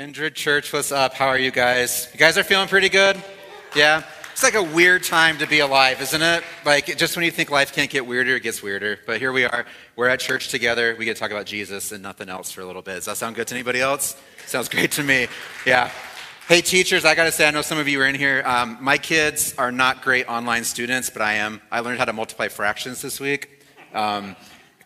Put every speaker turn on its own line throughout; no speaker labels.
Kindred Church, what's up? How are you guys? You guys are feeling pretty good? Yeah? It's like a weird time to be alive, isn't it? Like, just when you think life can't get weirder, it gets weirder. But here we are. We're at church together. We get to talk about Jesus and nothing else for a little bit. Does that sound good to anybody else? Sounds great to me. Yeah. Hey, teachers, I got to say, I know some of you are in here. Um, my kids are not great online students, but I am. I learned how to multiply fractions this week. Um,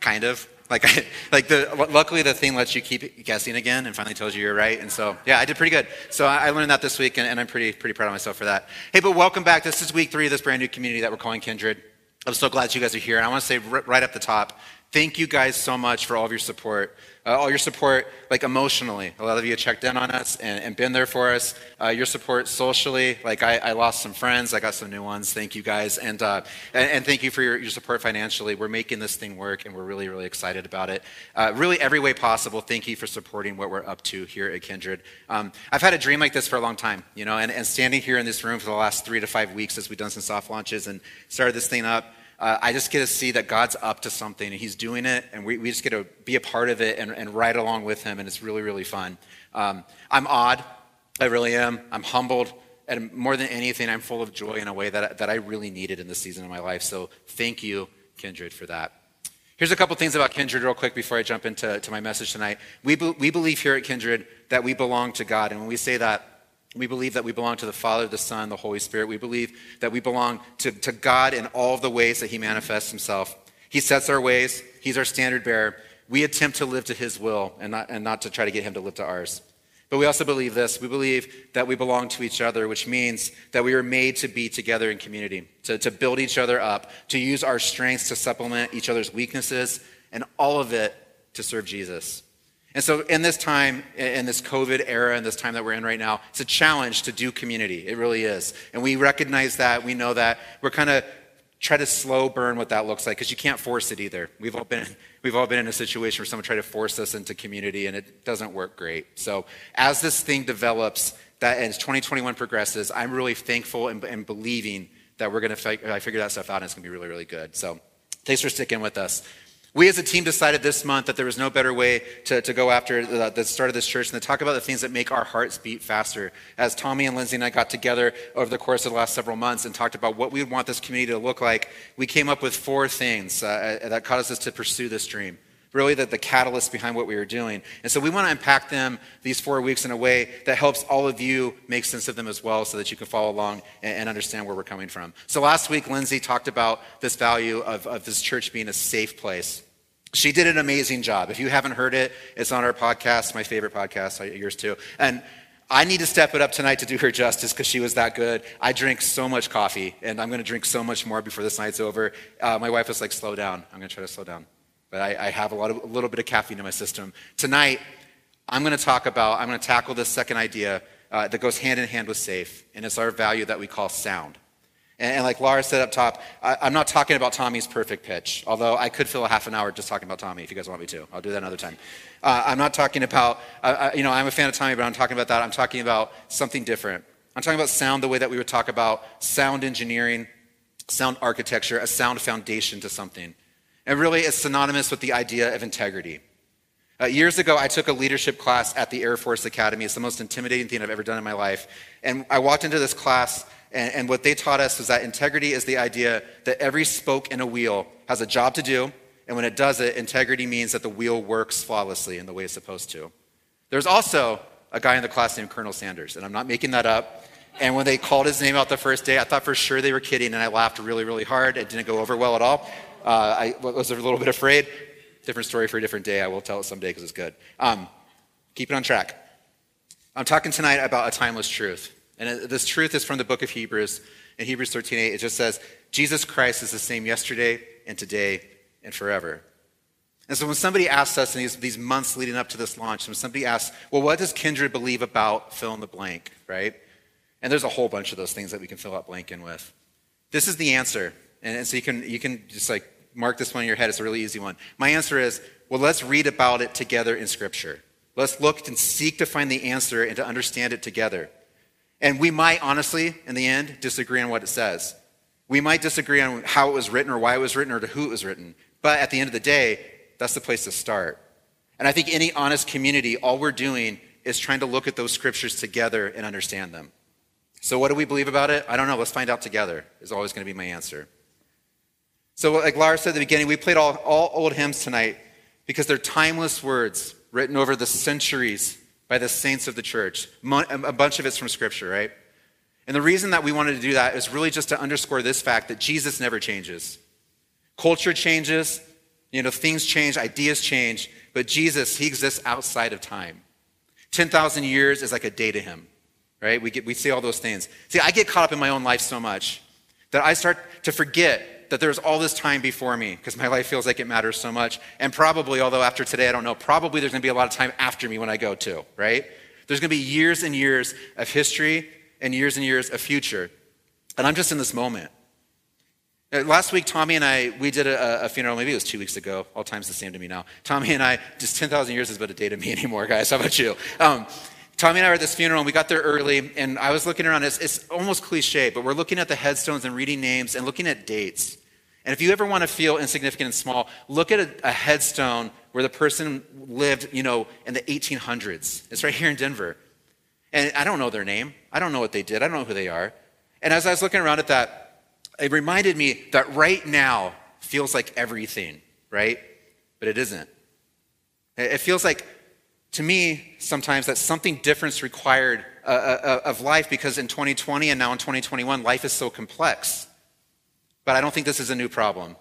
kind of. Like, I, like the, luckily the thing lets you keep guessing again and finally tells you you're right. And so, yeah, I did pretty good. So I, learned that this week, and, and, I'm pretty, pretty proud of myself for that. Hey, but welcome back. This is week three of this brand new community that we're calling Kindred. I'm so glad you guys are here. And I want to say right up the top, thank you guys so much for all of your support uh, all your support, like emotionally. A lot of you checked in on us and, and been there for us. Uh, your support socially, like I, I, lost some friends, I got some new ones. Thank you guys, and uh, and, and, thank you for your, your, support financially. We're making this thing work, and we're really really excited about it. Uh, really, every way possible. Thank you for supporting what we're up to here at Kindred. Um, I've had a dream like this for a long time, you know, and, and standing here in this room for the last three to five weeks as we've done some soft launches and started this thing up uh, I just get to see that God's up to something and He's doing it, and we, we just get to be a part of it and, and ride along with Him, and it's really, really fun. Um, I'm odd. I really am. I'm humbled. And more than anything, I'm full of joy in a way that, that I really needed in this season of my life. So thank you, Kindred, for that. Here's a couple things about Kindred, real quick, before I jump into to my message tonight. We, be, we believe here at Kindred that we belong to God. And when we say that, we believe that we belong to the Father, the Son, the Holy Spirit. We believe that we belong to, to God in all of the ways that He manifests Himself. He sets our ways, He's our standard bearer. We attempt to live to His will and not, and not to try to get Him to live to ours. But we also believe this we believe that we belong to each other, which means that we are made to be together in community, to, to build each other up, to use our strengths to supplement each other's weaknesses, and all of it to serve Jesus. And so, in this time, in this COVID era, in this time that we're in right now, it's a challenge to do community. It really is. And we recognize that. We know that. We're kind of try to slow burn what that looks like because you can't force it either. We've all been we've all been in a situation where someone tried to force us into community and it doesn't work great. So as this thing develops, that as 2021 progresses, I'm really thankful and, and believing that we're going to fi- figure that stuff out and it's going to be really really good. So thanks for sticking with us. We as a team decided this month that there was no better way to, to go after the, the start of this church than to talk about the things that make our hearts beat faster. As Tommy and Lindsay and I got together over the course of the last several months and talked about what we would want this community to look like, we came up with four things uh, uh that caused us to pursue this dream really the, the catalyst behind what we were doing. And so we want to unpack them these four weeks in a way that helps all of you make sense of them as well so that you can follow along and, and understand where we're coming from. So last week, Lindsay talked about this value of, of this church being a safe place. She did an amazing job. If you haven't heard it, it's on our podcast, my favorite podcast, yours too. And I need to step it up tonight to do her justice because she was that good. I drink so much coffee, and I'm going to drink so much more before this night's over. Uh, my wife was like, slow down. I'm going to try to slow down. But I, I have a, lot of, a little bit of caffeine in my system. Tonight, I'm going to talk about, I'm going to tackle this second idea uh, that goes hand in hand with safe, and it's our value that we call sound. And, like Laura said up top, I, am not talking about Tommy's perfect pitch, although I could fill a half an hour just talking about Tommy if you guys want me to. I'll do that another time. Uh, I'm not talking about, uh, you know, I'm a fan of Tommy, but I'm talking about that. I'm talking about something different. I'm talking about sound the way that we would talk about sound engineering, sound architecture, a sound foundation to something. And really, it's synonymous with the idea of integrity. Uh, years ago, I took a leadership class at the Air Force Academy. It's the most intimidating thing I've ever done in my life. And I walked into this class and, and what they taught us was that integrity is the idea that every spoke in a wheel has a job to do, and when it does it, integrity means that the wheel works flawlessly in the way it's supposed to. There's also a guy in the class named Colonel Sanders, and I'm not making that up. And when they called his name out the first day, I thought for sure they were kidding, and I laughed really, really hard. It didn't go over well at all. Uh, I was a little bit afraid. Different story for a different day. I will tell it someday because it's good. Um, keep it on track. I'm talking tonight about a timeless truth. And this truth is from the book of Hebrews. In Hebrews 13:8, it just says, Jesus Christ is the same yesterday and today and forever. And so when somebody asks us in these, these months leading up to this launch, when somebody asks, well, what does Kindred believe about fill in the blank, right? And there's a whole bunch of those things that we can fill out blank in with. This is the answer. And, and so you can, you can just like mark this one in your head. It's a really easy one. My answer is, well, let's read about it together in Scripture. Let's look and seek to find the answer and to understand it together. And we might honestly, in the end, disagree on what it says. We might disagree on how it was written or why it was written or to who it was written. But at the end of the day, that's the place to start. And I think any honest community, all we're doing is trying to look at those scriptures together and understand them. So, what do we believe about it? I don't know. Let's find out together, is always going to be my answer. So, like Lara said at the beginning, we played all, all old hymns tonight because they're timeless words written over the centuries by the saints of the church. A bunch of it's from Scripture, right? And the reason that we wanted to do that is really just to underscore this fact that Jesus never changes. Culture changes, you know, things change, ideas change, but Jesus, he exists outside of time. 10,000 years is like a day to him, right? We, get, we see all those things. See, I get caught up in my own life so much that I start to forget that there's all this time before me because my life feels like it matters so much. And probably, although after today, I don't know, probably there's going to be a lot of time after me when I go too, right? There's going to be years and years of history and years and years of future. And I'm just in this moment. Uh, last week, Tommy and I, we did a, a, funeral, maybe it was two weeks ago. All time's the same to me now. Tommy and I, just 10,000 years is but a day to me anymore, guys. How about you? Um, Tommy and I were at this funeral, and we got there early, and I was looking around. It's, it's almost cliche, but we're looking at the headstones and reading names and looking at dates. And if you ever want to feel insignificant and small, look at a, a headstone where the person lived, you know, in the 1800s. It's right here in Denver. And I don't know their name. I don't know what they did. I don't know who they are. And as I was looking around at that, it reminded me that right now feels like everything, right? But it isn't. It feels like, to me, sometimes that something different is required uh, uh, uh of life because in 2020 and now in 2021, life is so complex. But I don't think this is a new problem.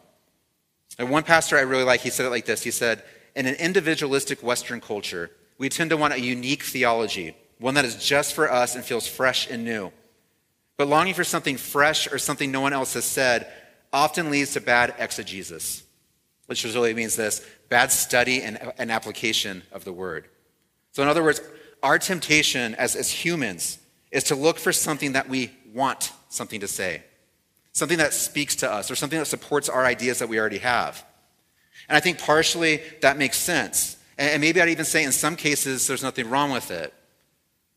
And one pastor I really like, he said it like this He said, In an individualistic Western culture, we tend to want a unique theology, one that is just for us and feels fresh and new. But longing for something fresh or something no one else has said often leads to bad exegesis, which really means this bad study and, and application of the word. So, in other words, our temptation as, as humans is to look for something that we want something to say something that speaks to us or something that supports our ideas that we already have. And I think partially that makes sense. And maybe I'd even say in some cases there's nothing wrong with it.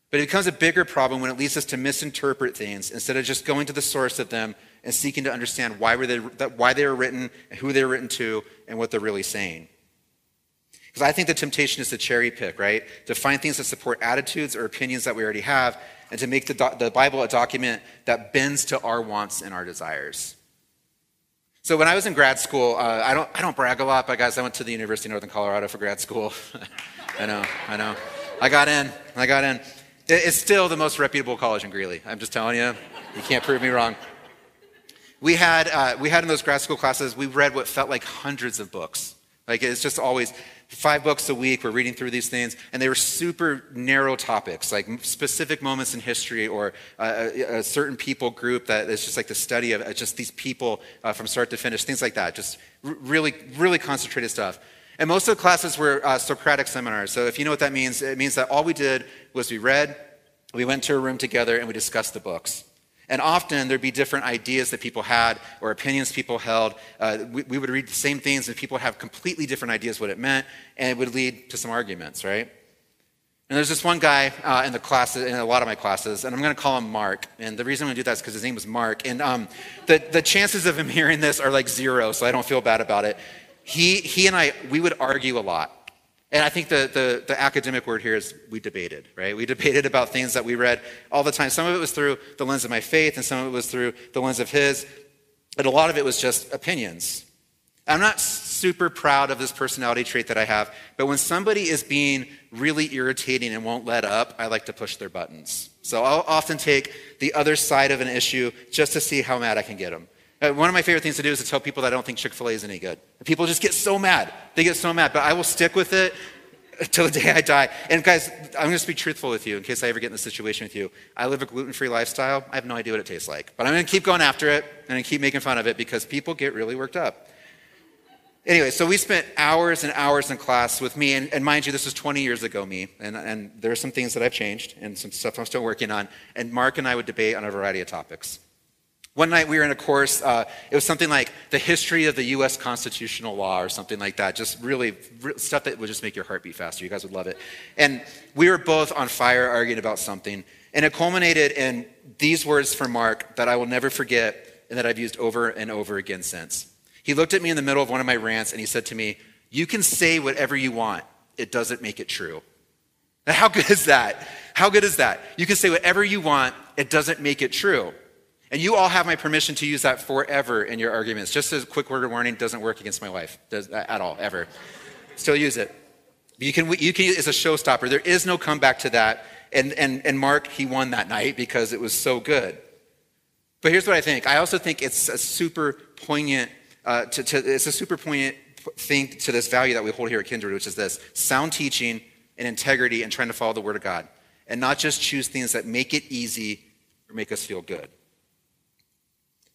But it becomes a bigger problem when it leads us to misinterpret things instead of just going to the source of them and seeking to understand why, were they, why they were written, who they were written to, and what they're really saying. Because I think the temptation is to cherry pick, right? To find things that support attitudes or opinions that we already have and to make the, do- the Bible a document that bends to our wants and our desires. So when I was in grad school, uh, I, don't, I don't brag a lot, but guys, I went to the University of Northern Colorado for grad school. I know, I know. I got in, I got in. It's still the most reputable college in Greeley. I'm just telling you. You can't prove me wrong. We had, uh, we had in those grad school classes, we read what felt like hundreds of books. Like it's just always five books a week. We're reading through these things, and they were super narrow topics, like specific moments in history or a, a certain people group that is just like the study of uh, just these people uh, from start to finish, things like that. Just really, really concentrated stuff. And most of the classes were uh, Socratic seminars. So if you know what that means, it means that all we did was we read, we went to a room together, and we discussed the books. And often there'd be different ideas that people had or opinions people held. Uh, we, we, would read the same things and people have completely different ideas what it meant, and it would lead to some arguments, right? And there's this one guy uh, in the class, in a lot of my classes, and I'm going to call him Mark. And the reason I'm going to do that is because his name was Mark. And um, the, the chances of him hearing this are like zero, so I don't feel bad about it. He, he and I, we would argue a lot. And I think the, the, the, academic word here is we debated, right? We debated about things that we read all the time. Some of it was through the lens of my faith, and some of it was through the lens of his. But a lot of it was just opinions. I'm not super proud of this personality trait that I have, but when somebody is being really irritating and won't let up, I like to push their buttons. So I'll often take the other side of an issue just to see how mad I can get them. Uh, one of my favorite things to do is to tell people that I don't think Chick fil A is any good. People just get so mad. They get so mad, but I will stick with it until the day I die. And guys, I'm going to speak truthful with you in case I ever get in this situation with you. I live a gluten free lifestyle. I have no idea what it tastes like, but I'm going to keep going after it and keep making fun of it because people get really worked up. Anyway, so we spent hours and hours in class with me, and, and mind you, this was 20 years ago, me, and, and there are some things that I've changed and some stuff I'm still working on. And Mark and I would debate on a variety of topics. One night we were in a course, uh, it was something like the history of the US constitutional law or something like that. Just really, stuff that would just make your heart beat faster. You guys would love it. And we were both on fire arguing about something. And it culminated in these words from Mark that I will never forget and that I've used over and over again since. He looked at me in the middle of one of my rants and he said to me, You can say whatever you want, it doesn't make it true. How good is that? How good is that? You can say whatever you want, it doesn't make it true. And you all have my permission to use that forever in your arguments. Just a quick word of warning, doesn't work against my wife does, at all, ever. Still use it. You can, you can, it's a showstopper. There is no comeback to that. And, and, and Mark, he won that night because it was so good. But here's what I think. I also think it's a super poignant, uh, to, to, it's a super poignant thing to this value that we hold here at Kindred, which is this sound teaching and integrity and trying to follow the Word of God. And not just choose things that make it easy or make us feel good.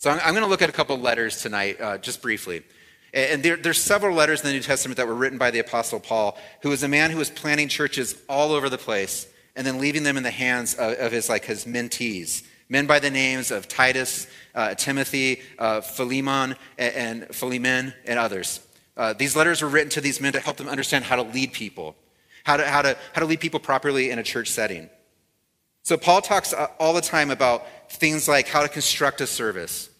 So I'm, I'm going to look at a couple letters tonight, uh, just briefly. And there, there's several letters in the New Testament that were written by the Apostle Paul, who was a man who was planting churches all over the place and then leaving them in the hands of, of his like his mentees, men by the names of Titus, uh, Timothy, uh, Philemon, and, and Philemon, and others. Uh, these letters were written to these men to help them understand how to lead people, how to, how to, how to lead people properly in a church setting. So Paul talks uh, all the time about things like how to construct a service,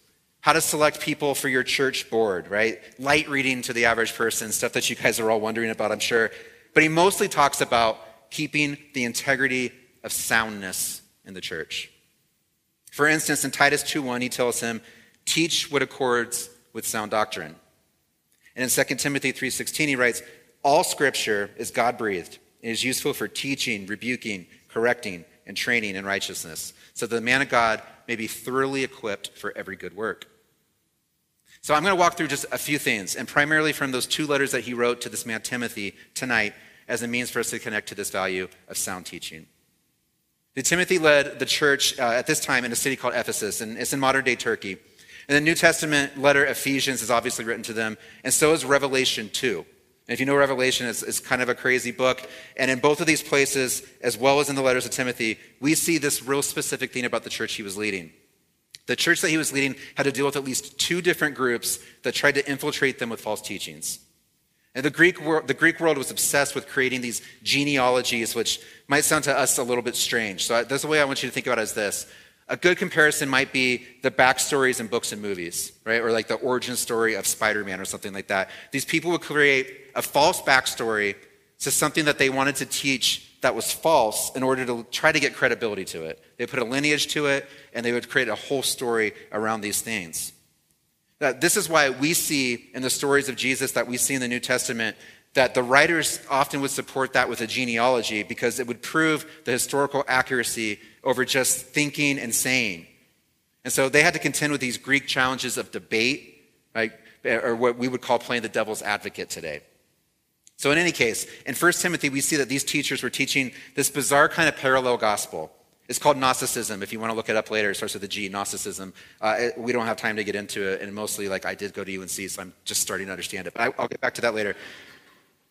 how to select people for your church board, right? Light reading to the average person, stuff that you guys are all wondering about, I'm sure. But he mostly talks about keeping the integrity of soundness in the church. For instance, in Titus 2:1, he tells him, "Teach what accords with sound doctrine." And in 2 Timothy 3:16, he writes, "All scripture is God-breathed and is useful for teaching, rebuking, correcting, and training in righteousness, so that the man of God may be thoroughly equipped for every good work." So I'm going to walk through just a few things, and primarily from those two letters that he wrote to this man Timothy tonight as a means for us to connect to this value of sound teaching. The Timothy led the church uh, at this time in a city called Ephesus, and it's in modern day Turkey. And the New Testament letter Ephesians is obviously written to them, and so is Revelation 2. And if you know Revelation, it's, it's, kind of a crazy book. And in both of these places, as well as in the letters of Timothy, we see this real specific thing about the church he was leading. The church that he was leading had to deal with at least two different groups that tried to infiltrate them with false teachings. And the Greek, world, the Greek world was obsessed with creating these genealogies, which might sound to us a little bit strange. So that's the way I want you to think about it as this. A good comparison might be the backstories in books and movies, right? Or like the origin story of Spider Man or something like that. These people would create a false backstory to something that they wanted to teach that was false in order to try to get credibility to it. They put a lineage to it, and they would create a whole story around these things. This is why we see in the stories of Jesus that we see in the New Testament that the writers often would support that with a genealogy because it would prove the historical accuracy over just thinking and saying. And so they had to contend with these Greek challenges of debate, right? or what we would call playing the devil's advocate today. So, in any case, in 1 Timothy, we see that these teachers were teaching this bizarre kind of parallel gospel. It's called Gnosticism. If you want to look it up later, it starts with a G, Gnosticism. Uh, it, we don't have time to get into it, and mostly, like, I did go to UNC, so I'm just starting to understand it. But I, I'll get back to that later.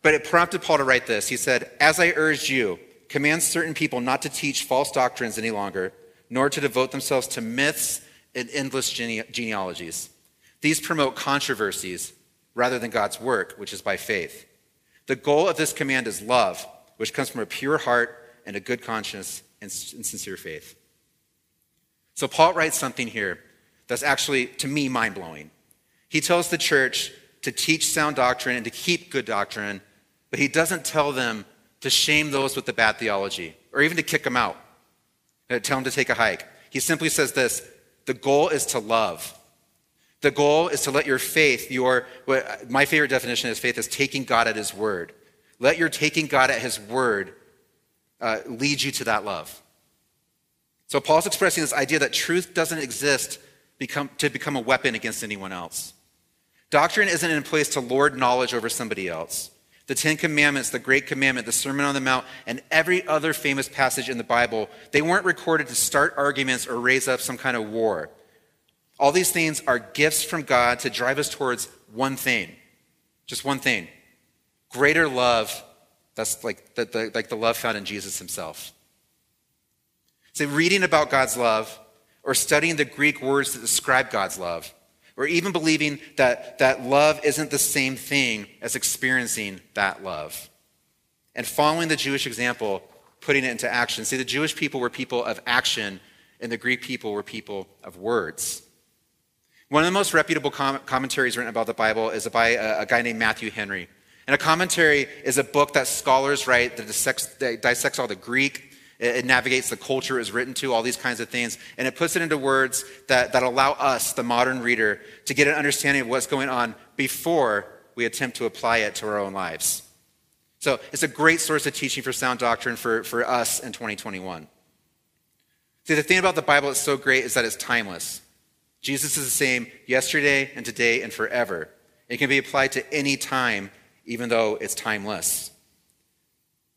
But it prompted Paul to write this. He said, As I urged you, command certain people not to teach false doctrines any longer, nor to devote themselves to myths and endless gene- genealogies. These promote controversies rather than God's work, which is by faith. The goal of this command is love, which comes from a pure heart and a good conscience and, sincere faith. So Paul writes something here that's actually, to me, mind blowing. He tells the church to teach sound doctrine and to keep good doctrine, but he doesn't tell them to shame those with the bad theology or even to kick them out, uh, tell them to take a hike. He simply says this the goal is to love. The goal is to let your faith, your, my favorite definition of faith is taking God at His word. Let your taking God at His word uh, lead you to that love. So Paul's expressing this idea that truth doesn't exist become, to become a weapon against anyone else. Doctrine isn't in place to lord knowledge over somebody else. The Ten Commandments, the Great Commandment, the Sermon on the Mount, and every other famous passage in the Bible, they weren't recorded to start arguments or raise up some kind of war. All these things are gifts from God to drive us towards one thing. Just one thing. Greater love. That's like the, the, like the love found in Jesus himself. So, reading about God's love, or studying the Greek words that describe God's love, or even believing that, that love isn't the same thing as experiencing that love. And following the Jewish example, putting it into action. See, the Jewish people were people of action, and the Greek people were people of words. One of the most reputable com- commentaries written about the Bible is by a, a guy named Matthew Henry. And a commentary is a book that scholars write that dissects, that dissects all the Greek, it, it navigates the culture it was written to, all these kinds of things, and it puts it into words that, that allow us, the modern reader, to get an understanding of what's going on before we attempt to apply it to our own lives. So it's a great source of teaching for sound doctrine for, for us in 2021. See, the thing about the Bible that's so great is that it's timeless. Jesus is the same yesterday and today and forever. It can be applied to any time, even though it's timeless.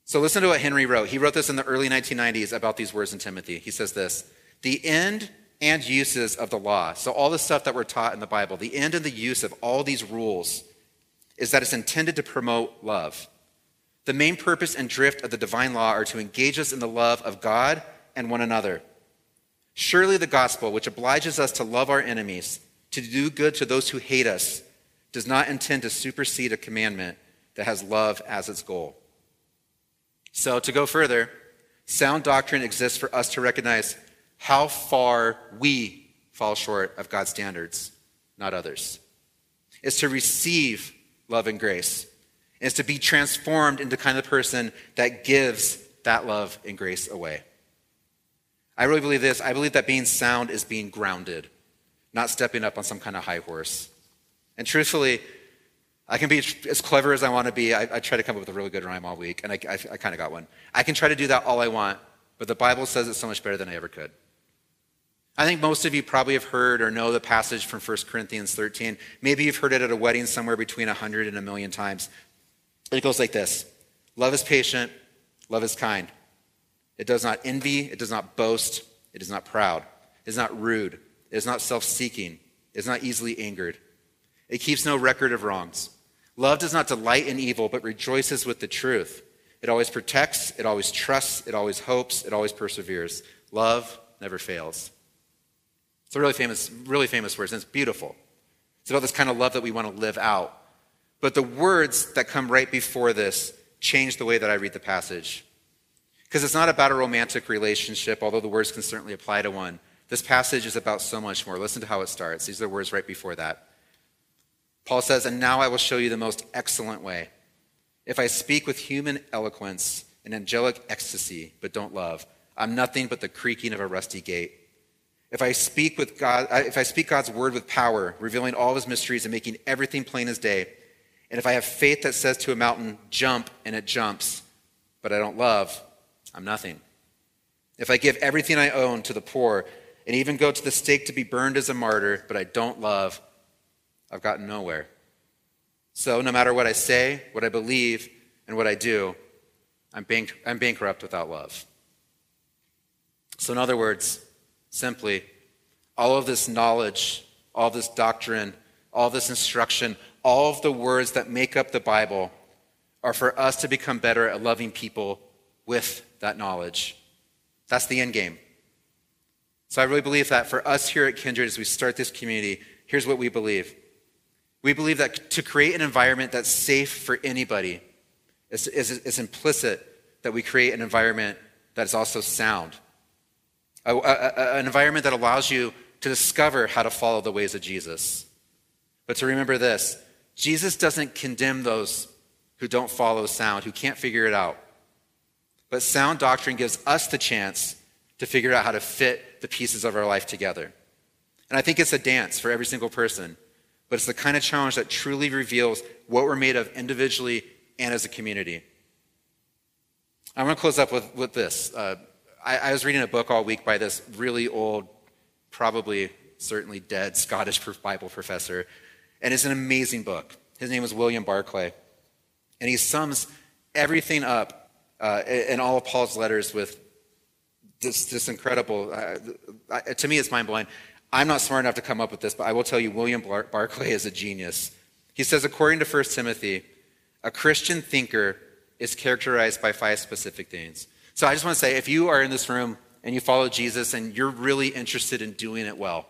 So listen to what Henry wrote. He wrote this in the early 1990s about these words in Timothy. He says this The end and uses of the law, so all the stuff that we're taught in the Bible, the end and the use of all these rules is that it's intended to promote love. The main purpose and drift of the divine law are to engage us in the love of God and one another. Surely the gospel, which obliges us to love our enemies, to do good to those who hate us, does not intend to supersede a commandment that has love as its goal. So, to go further, sound doctrine exists for us to recognize how far we fall short of God's standards, not others. It's to receive love and grace. It's to be transformed into the kind of person that gives that love and grace away. I really believe this. I believe that being sound is being grounded, not stepping up on some kind of high horse. And truthfully, I can be as clever as I want to be. I, I try to come up with a really good rhyme all week, and I, I, I kind of got one. I can try to do that all I want, but the Bible says it so much better than I ever could. I think most of you probably have heard or know the passage from 1 Corinthians 13. Maybe you've heard it at a wedding somewhere between 100 and a million times. It goes like this Love is patient, love is kind. It does not envy, it does not boast, it is not proud, it is not rude, it is not self seeking, it is not easily angered. It keeps no record of wrongs. Love does not delight in evil, but rejoices with the truth. It always protects, it always trusts, it always hopes, it always perseveres. Love never fails. It's a really famous, really famous words, and it's beautiful. It's about this kind of love that we want to live out. But the words that come right before this change the way that I read the passage. Because it's not about a romantic relationship, although the words can certainly apply to one. This passage is about so much more. Listen to how it starts. These are the words right before that. Paul says, And now I will show you the most excellent way. If I speak with human eloquence and angelic ecstasy, but don't love, I'm nothing but the creaking of a rusty gate. If I speak with God, uh, if I speak God's word with power, revealing all his mysteries and making everything plain as day, and if I have faith that says to a mountain, jump, and it jumps, but I don't love, I'm nothing. If I give everything I own to the poor and even go to the stake to be burned as a martyr, but I don't love, I've gotten nowhere. So, no matter what I say, what I believe, and what I do, I'm, bank- I'm bankrupt without love. So, in other words, simply, all of this knowledge, all this doctrine, all this instruction, all of the words that make up the Bible are for us to become better at loving people with that knowledge. That's the end game. So I really believe that for us here at Kindred, as we start this community, here's what we believe we believe that to create an environment that's safe for anybody is, implicit that we create an environment that is also sound. A, a, an environment that allows you to discover how to follow the ways of Jesus. But to remember this Jesus doesn't condemn those who don't follow sound, who can't figure it out. But sound doctrine gives us the chance to figure out how to fit the pieces of our life together. And I think it's a dance for every single person but it's the kind of challenge that truly reveals what we're made of individually and as a community. I want to close up with, with this. Uh, I, I was reading a book all week by this really old, probably certainly dead Scottish Bible professor, and it's an amazing book. His name is William Barclay, and he sums everything up uh, in all of Paul's letters with this, this incredible, uh, to me, it's mind blowing. I'm not smart enough to come up with this, but I will tell you William Bar- Barclay is a genius. He says, according to 1 Timothy, a Christian thinker is characterized by five specific things. So I just want to say if you are in this room and you follow Jesus and you're really interested in doing it well,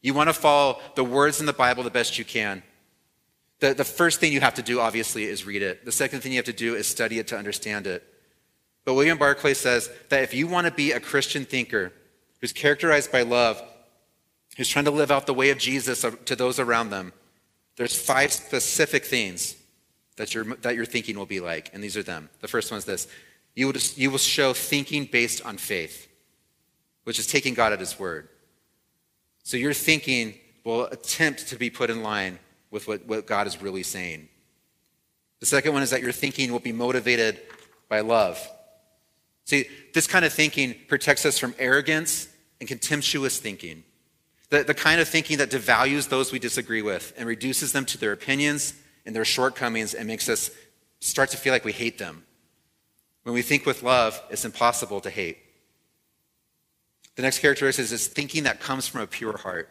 you want to follow the words in the Bible the best you can. The, the first thing you have to do, obviously, is read it. The second thing you have to do is study it to understand it. But William Barclay says that if you want to be a Christian thinker who's characterized by love, who's trying to live out the way of Jesus to those around them, there's five specific things that your, that your thinking will be like. And these are them. The first one is this you will, just, you will show thinking based on faith, which is taking God at his word. So your thinking will attempt to be put in line with what, what God is really saying. The second one is that your thinking will be motivated by love. See, this kind of thinking protects us from arrogance and contemptuous thinking. The, the kind of thinking that devalues those we disagree with and reduces them to their opinions and their shortcomings and makes us start to feel like we hate them. When we think with love, it's impossible to hate. The next characteristic is thinking that comes from a pure heart.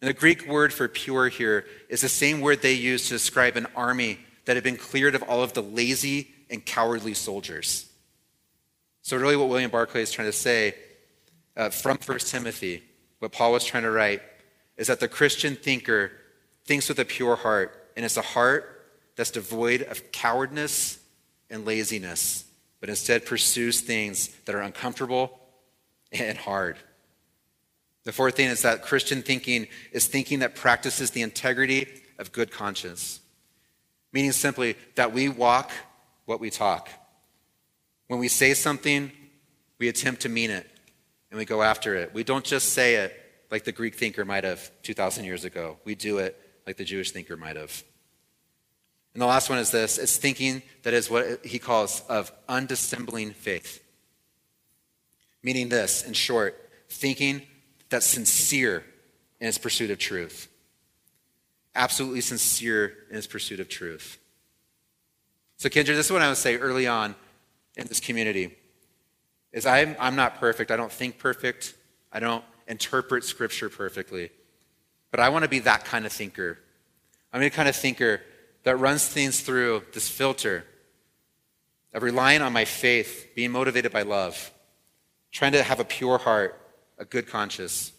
And the Greek word for pure here is the same word they use to describe an army that had been cleared of all of the lazy and cowardly soldiers. So, really, what William Barclay is trying to say uh, from 1 Timothy, what Paul was trying to write, is that the Christian thinker thinks with a pure heart, and it's a heart that's devoid of cowardness and laziness, but instead pursues things that are uncomfortable and hard. The fourth thing is that Christian thinking is thinking that practices the integrity of good conscience, meaning simply that we walk what we talk. When we say something, we attempt to mean it and we go after it. We don't just say it like the Greek thinker might have 2,000 years ago, we do it like the Jewish thinker might have. And the last one is this it's thinking that is what he calls of undissembling faith. Meaning this, in short, thinking that's sincere in its pursuit of truth. Absolutely sincere in its pursuit of truth. So, Kindred, this is what I would say early on in this community is I'm, I'm not perfect. I don't think perfect. I don't interpret scripture perfectly. But I want to be that kind of thinker. I'm the kind of thinker that runs things through this filter of relying on my faith, being motivated by love, trying to have a pure heart, a good conscience,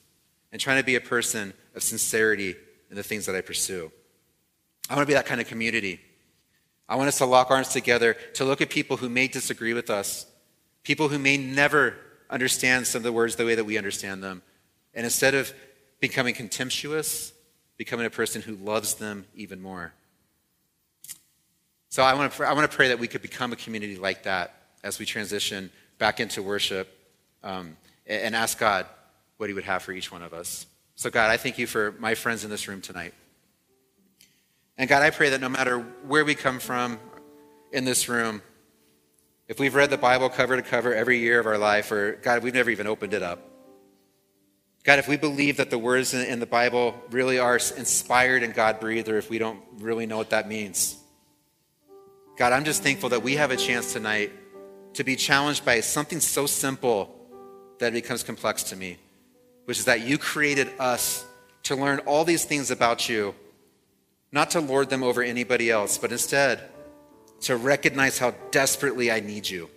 and trying to be a person of sincerity in the things that I pursue. I want to be that kind of community. I want us to lock arms together to look at people who may disagree with us, people who may never understand some of the words the way that we understand them. And instead of becoming contemptuous, becoming a person who loves them even more. So I want to I want to pray that we could become a community like that as we transition back into worship um, and ask God what He would have for each one of us. So, God, I thank you for my friends in this room tonight. And God, I pray that no matter where we come from in this room, if we've read the Bible cover to cover every year of our life, or God, we've never even opened it up. God, if we believe that the words in the Bible really are inspired and God breathed, or if we don't really know what that means, God, I'm just thankful that we have a chance tonight to be challenged by something so simple that it becomes complex to me, which is that you created us to learn all these things about you, not to lord them over anybody else, but instead to recognize how desperately I need you.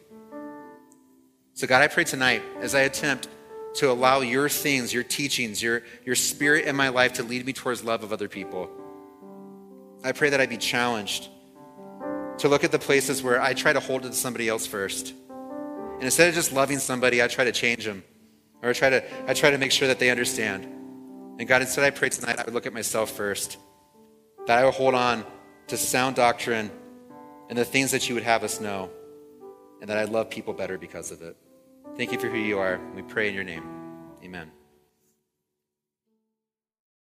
So, God, I pray tonight as I attempt to allow your things, your teachings, your, your spirit in my life to lead me towards love of other people. I pray that I be challenged to look at the places where I try to hold it to somebody else first. And instead of just loving somebody, I try to change them. Or I try to, I try to make sure that they understand. And God, instead I pray tonight, I would look at myself first. That I would hold on to sound doctrine and the things that you would have us know. And that I love people better because of it. Thank you for who you are. We pray in your name. Amen.